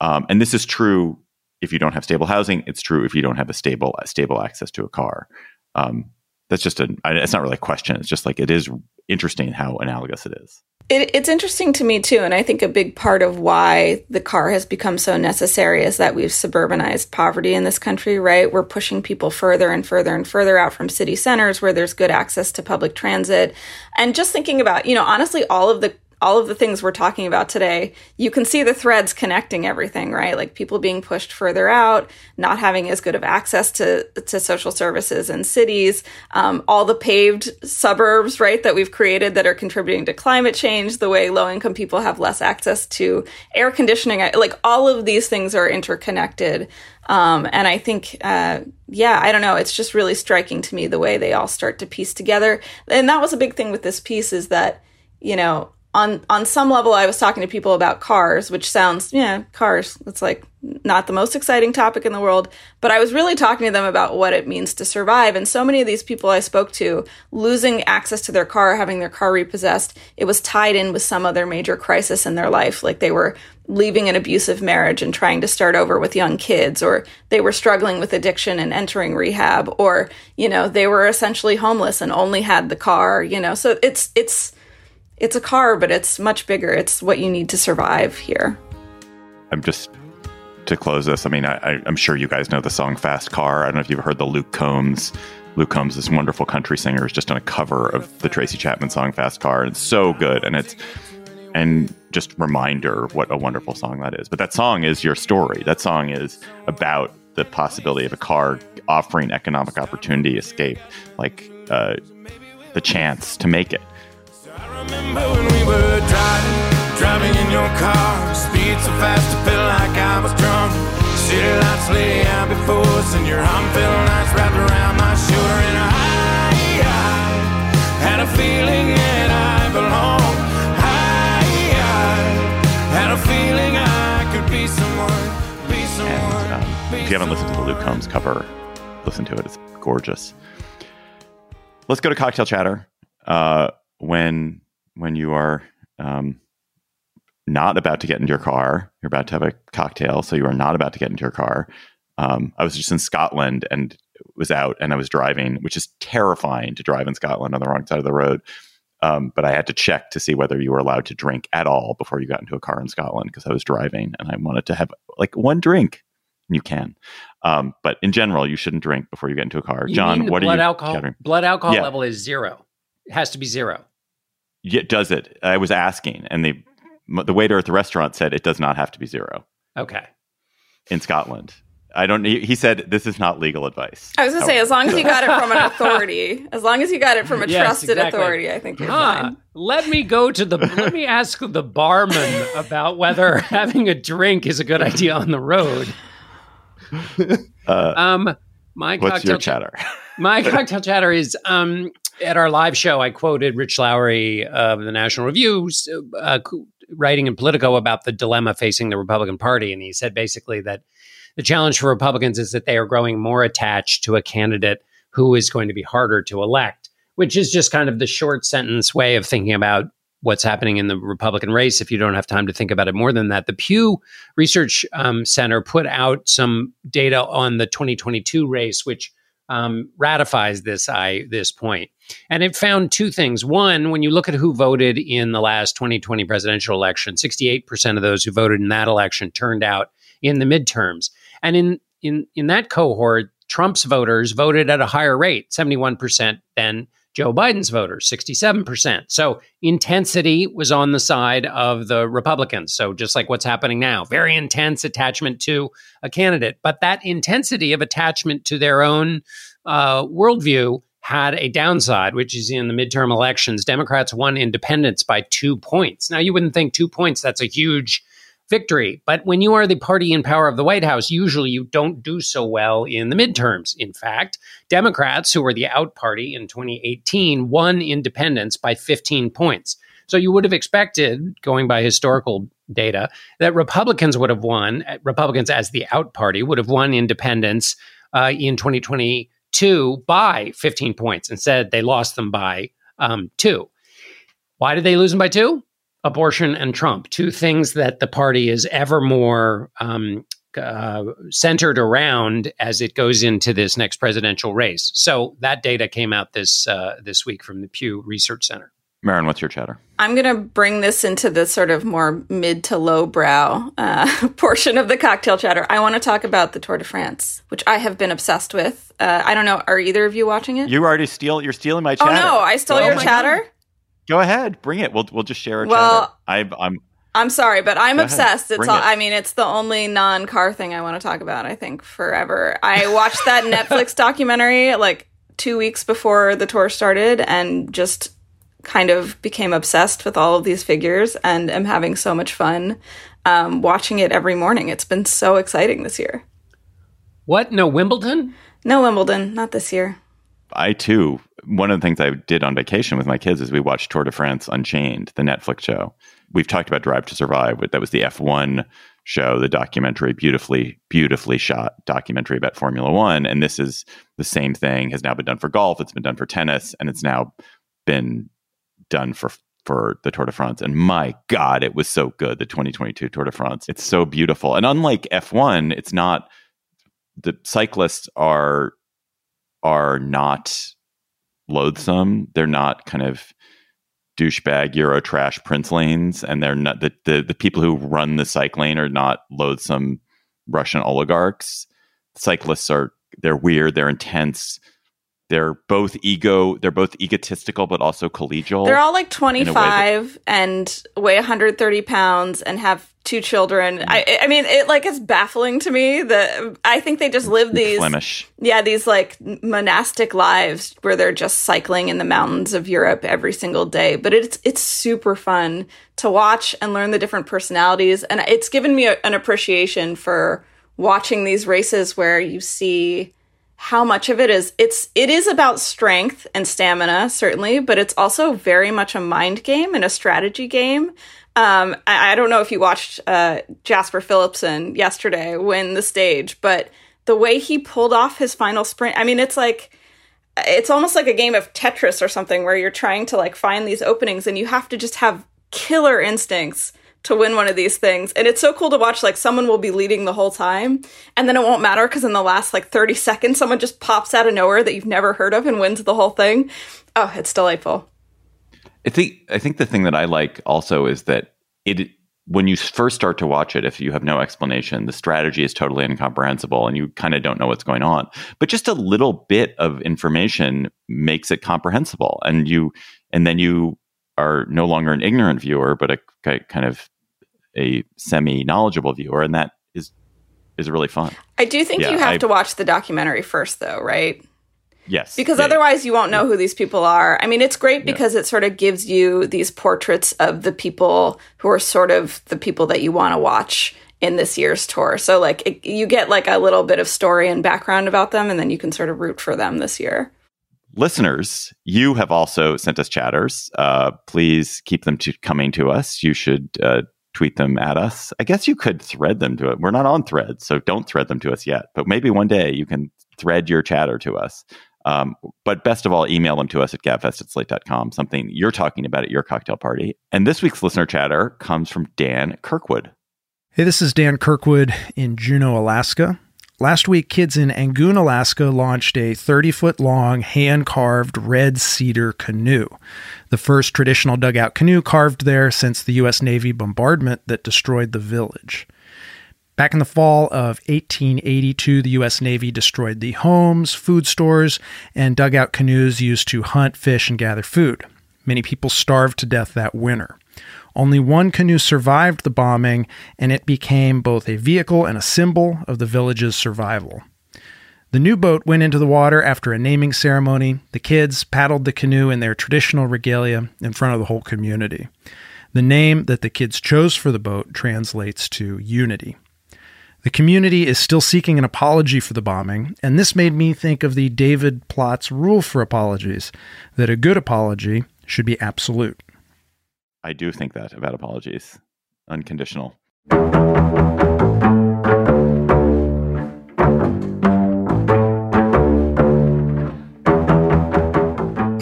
um, and this is true if you don't have stable housing. It's true if you don't have a stable stable access to a car. Um, that's just a. It's not really a question. It's just like it is interesting how analogous it is.
It, it's interesting to me too, and I think a big part of why the car has become so necessary is that we've suburbanized poverty in this country. Right, we're pushing people further and further and further out from city centers where there's good access to public transit, and just thinking about you know honestly all of the all of the things we're talking about today, you can see the threads connecting everything, right? Like people being pushed further out, not having as good of access to, to social services in cities, um, all the paved suburbs, right, that we've created that are contributing to climate change, the way low income people have less access to air conditioning. Like all of these things are interconnected. Um, and I think, uh, yeah, I don't know. It's just really striking to me the way they all start to piece together. And that was a big thing with this piece is that, you know, on on some level I was talking to people about cars, which sounds, yeah, cars. It's like not the most exciting topic in the world, but I was really talking to them about what it means to survive. And so many of these people I spoke to, losing access to their car, having their car repossessed, it was tied in with some other major crisis in their life. Like they were leaving an abusive marriage and trying to start over with young kids, or they were struggling with addiction and entering rehab, or, you know, they were essentially homeless and only had the car, you know. So it's it's it's a car, but it's much bigger. It's what you need to survive here.
I'm just to close this. I mean, I, am sure you guys know the song "Fast Car." I don't know if you've heard the Luke Combs. Luke Combs, this wonderful country singer, has just done a cover of the Tracy Chapman song "Fast Car." It's so good, and it's and just reminder what a wonderful song that is. But that song is your story. That song is about the possibility of a car offering economic opportunity, escape, like uh, the chance to make it driving, driving in your car. Speed so fast, I felt like I was drunk. City lights lay out before us, and your arm felt nice wrapped around my shoulder. And I, I had a feeling that I belong. I, I had a feeling I could be someone, be someone. And, um, be if you haven't listened to the Luke Combs cover, listen to it. It's gorgeous. Let's go to cocktail chatter. Uh, when when you are um, not about to get into your car. You're about to have a cocktail, so you are not about to get into your car. Um, I was just in Scotland and was out, and I was driving, which is terrifying to drive in Scotland on the wrong side of the road. Um, but I had to check to see whether you were allowed to drink at all before you got into a car in Scotland because I was driving and I wanted to have like one drink. You can, um, but in general, you shouldn't drink before you get into a car.
You
John, what
blood
are you?
Alcohol, blood alcohol yeah. level is zero. It has to be zero.
Yeah, does it? I was asking, and the the waiter at the restaurant said it does not have to be zero.
Okay.
In Scotland, I don't. He, he said this is not legal advice.
I was gonna say, as long as you got it from an authority, as long as you got it from a
Yes,
trusted
exactly.
authority, I think you're
Huh.
fine.
Let me go to the. let me ask the barman about whether having a drink is a good idea on the road.
Uh,
Um, my
what's
cocktail
your chatter?
My cocktail chatter is um, at our live show. I quoted Rich Lowry of the National Review, uh, writing in Politico about the dilemma facing the Republican Party, and he said basically that the challenge for Republicans is that they are growing more attached to a candidate who is going to be harder to elect, which is just kind of the short sentence way of thinking about what's happening in the Republican race. If you don't have time to think about it more than that, the Pew Research um, Center put out some data on the 2022 race, which um, ratifies this I this point, and it found two things. One, when you look at who voted in the last 2020 presidential election, 68 percent of those who voted in that election turned out in the midterms, and in in in that cohort, Trump's voters voted at a higher rate, 71 percent than Joe Biden's voters, 67%. So intensity was on the side of the Republicans. So just like what's happening now, very intense attachment to a candidate. But that intensity of attachment to their own uh, worldview had a downside, which is in the midterm elections, Democrats won independents by two points. Now, you wouldn't think two points, that's a huge victory. But when you are the party in power of the White House, usually you don't do so well in the midterms. In fact, Democrats, who were the out party in 2018, won independents by 15 points. So you would have expected, going by historical data, that Republicans would have won, Republicans as the out party would have won independents uh, in 2022 by 15 points. Instead, they lost them by um, two. Why did they lose them by two? Abortion and Trump, two things that the party is ever more um, uh, centered around as it goes into this next presidential race. So that data came out this uh, this week from the Pew Research Center.
Marin, what's your chatter?
I'm going to bring this into the sort of more mid to low brow uh, portion of the cocktail chatter. I want to talk about the Tour de France, which I have been obsessed with. Uh, I don't know. Are either of you watching it?
You already steal. You're stealing my
oh
chatter.
no, I stole
Go
your chatter.
Go ahead, bring it. We'll we'll just share
Well-.
I, I'm
I'm sorry, but I'm
ahead.
obsessed. It's all,
it.
I mean, it's the only non-car thing I want to talk about. I think forever. I watched that Netflix documentary like two weeks before the tour started, and just kind of became obsessed with all of these figures, and am having so much fun um, watching it every morning. It's been so exciting this year.
What? No Wimbledon?
No Wimbledon, not this year.
I too. One of the things I did on vacation with my kids is we watched Tour de France Unchained, the Netflix show. We've talked about Drive to Survive. but That was the F1 show, the documentary, beautifully, beautifully shot documentary about Formula One. And this is the same thing. Has now been done for golf. It's been done for tennis, and it's now been done for for the Tour de France. And my God, it was so good. The 2022 Tour de France. It's so beautiful. And unlike F1, it's not. The cyclists are are not loathsome. They're not kind of douchebag Euro trash Prince lanes, and they're not the, the the people who run the cycling are not loathsome Russian oligarchs. Cyclists are they're weird, they're intense. They're both ego. They're both egotistical, but also collegial.
They're all like
in a way that-
25 and weigh 130 pounds and have two children. Mm-hmm. I, I mean, it like it's baffling to me that I think they just live these
Flemish.
yeah, these like monastic lives where they're just cycling in the mountains of Europe every single day. But it's it's super fun to watch and learn the different personalities, and it's given me a, an appreciation for watching these races where you see how much of it is it's it is about strength and stamina certainly, but it's also very much a mind game and a strategy game. Um, I, I don't know if you watched uh, Jasper Philipsen yesterday win the stage, but the way he pulled off his final sprint, I mean, it's like it's almost like a game of Tetris or something where you're trying to like find these openings and you have to just have killer instincts to win one of these things. And it's so cool to watch like someone will be leading the whole time and then it won't matter because in the last like 30 seconds someone just pops out of nowhere that you've never heard of and wins the whole thing. Oh, it's delightful.
I think I think the thing that I like also is that it when you first start to watch it, if you have no explanation, the strategy is totally incomprehensible and you kind of don't know what's going on. But just a little bit of information makes it comprehensible, and you and then you are no longer an ignorant viewer, but a kind of a semi knowledgeable viewer, and that is is really fun.
I do think
Yeah,
you have
I-
to watch the documentary first, though, right?
Yes,
Because
Yeah,
otherwise, you won't know who these people are. I mean, it's great because it sort of gives you these portraits of the people who are sort of the people that you want to watch in this year's tour. So, like, it, you get like a little bit of story and background about them, and then you can sort of root for them this year.
listeners, you have also sent us chatters. Uh, please keep them to coming to us. You should uh, tweet them at us. I guess you could thread them to it. We're not on thread, so don't thread them to us yet. But maybe one day you can thread your chatter to us. Um, but best of all, email them to us at gabfest at slate.com, something you're talking about at your cocktail party. And this week's listener chatter comes from Dan Kirkwood.
Hey, this is Dan Kirkwood in Juneau, Alaska. Last week, kids in Angoon, Alaska launched a 30 foot long hand carved red cedar canoe, the first traditional dugout canoe carved there since the U.S. Navy bombardment that destroyed the village. Back in the fall of 1882, the U.S. Navy destroyed the homes, food stores, and dugout canoes used to hunt, fish, and gather food. Many people starved to death that winter. Only one canoe survived the bombing, and it became both a vehicle and a symbol of the village's survival. The new boat went into the water after a naming ceremony. The kids paddled the canoe in their traditional regalia in front of the whole community. The name that the kids chose for the boat translates to unity. The community is still seeking an apology for the bombing, and this made me think of the David Plotz rule for apologies that a good apology should be absolute.
I do think that about apologies. Unconditional.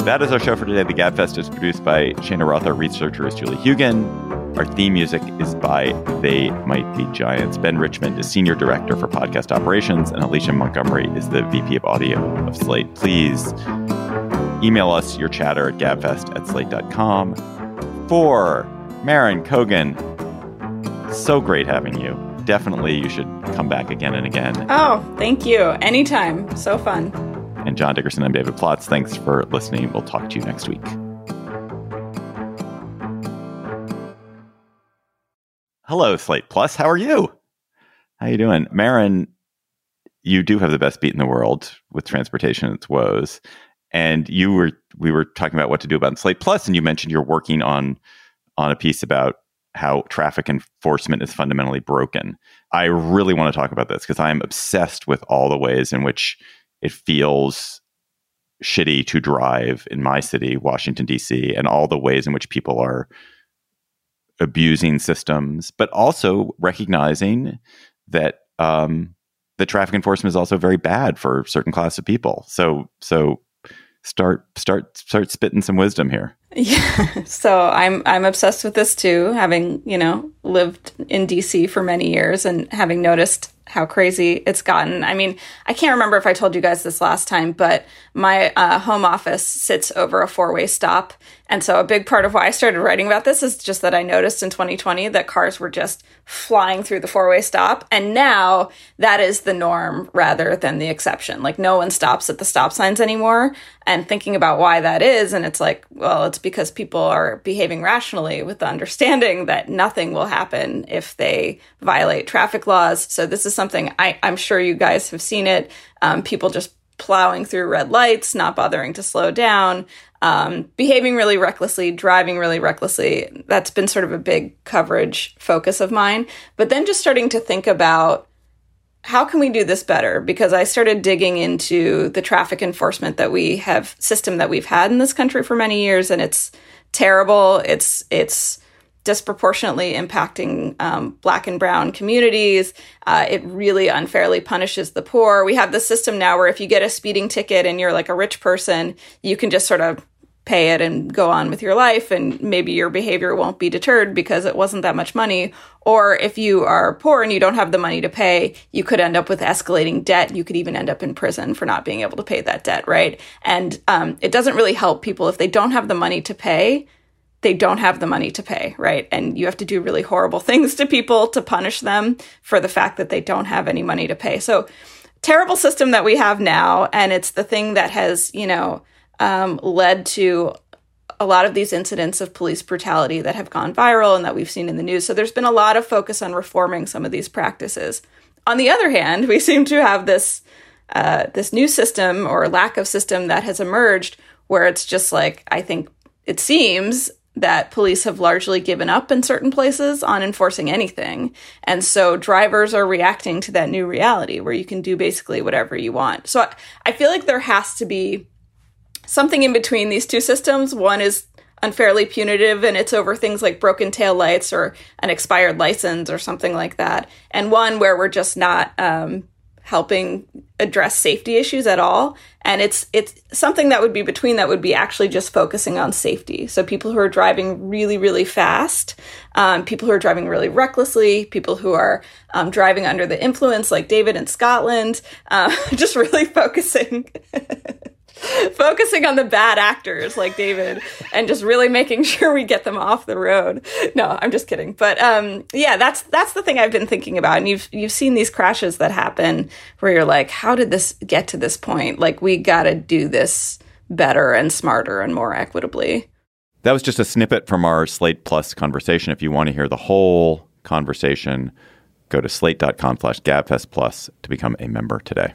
That is our show for today. The Gabfest is produced by Shayna Roth. Our researcher is Julie Huygen. Our theme music is by They Might Be Giants. Ben Richmond is Senior Director for Podcast Operations, and Alicia Montgomery is the VP of Audio of Slate. Please email us your chatter at gabfest at slate.com. For Marin Cogan, so great having you. Definitely you should come back again and again.
Oh, thank you. Anytime. So fun.
And John Dickerson, I'm David Plotz. Thanks for listening. We'll talk to you next week. Hello, Slate Plus. How are you? How are you doing? Marin, you do have the best beat in the world with transportation and its woes. And you were we were talking about what to do about Slate Plus, and you mentioned you're working on on a piece about how traffic enforcement is fundamentally broken. I really want to talk about this because I'm obsessed with all the ways in which it feels shitty to drive in my city, Washington, D.C., and all the ways in which people are abusing systems, but also recognizing that um, the traffic enforcement is also very bad for certain class of people. So, so start start start spitting some wisdom here.
Yeah. So I'm I'm obsessed with this too, having, you know, lived in DC for many years and having noticed how crazy it's gotten. I mean, I can't remember if I told you guys this last time, but my uh, home office sits over a four way stop. And so a big part of why I started writing about this is just that I noticed in 2020 that cars were just flying through the four way stop. And now that is the norm rather than the exception. Like no one stops at the stop signs anymore. And thinking about why that is, and it's like, well, it's because people are behaving rationally with the understanding that nothing will happen if they violate traffic laws. So this is something I, I'm sure you guys have seen it. Um, people just plowing through red lights, not bothering to slow down, um, behaving really recklessly, driving really recklessly. That's been sort of a big coverage focus of mine. But then just starting to think about how can we do this better? Because I started digging into the traffic enforcement that we have system that we've had in this country for many years, and it's terrible. It's it's disproportionately impacting um, black and brown communities. Uh, it really unfairly punishes the poor. We have the system now where if you get a speeding ticket and you're like a rich person, you can just sort of pay it and go on with your life and maybe your behavior won't be deterred because it wasn't that much money or if you are poor and you don't have the money to pay you could end up with escalating debt you could even end up in prison for not being able to pay that debt right and um, it doesn't really help people if they don't have the money to pay they don't have the money to pay, right? And you have to do really horrible things to people to punish them for the fact that they don't have any money to pay. So, terrible system that we have now. And it's the thing that has, you know, um, led to a lot of these incidents of police brutality that have gone viral and that we've seen in the news. So, there's been a lot of focus on reforming some of these practices. on the other hand, we seem to have this uh, this new system or lack of system that has emerged where it's just like I think it seems that police have largely given up in certain places on enforcing anything. And so drivers are reacting to that new reality where you can do basically whatever you want. So I, I feel like there has to be something in between these two systems. One is unfairly punitive and it's over things like broken tail lights or an expired license or something like that. And one where we're just not um, helping address safety issues at all and it's it's something that would be between that would be actually just focusing on safety so people who are driving really really fast um, people who are driving really recklessly people who are um, driving under the influence like david in scotland uh, just really focusing focusing on the bad actors like David and just really making sure we get them off the road. No, I'm just kidding. But um, yeah, that's that's the thing I've been thinking about. And you've you've seen these crashes that happen where you're like, how did this get to this point? Like we got to do this better and smarter and more equitably.
That was just a snippet from our Slate Plus conversation. If you want to hear the whole conversation, go to slate.com slash gabfest plus to become a member today.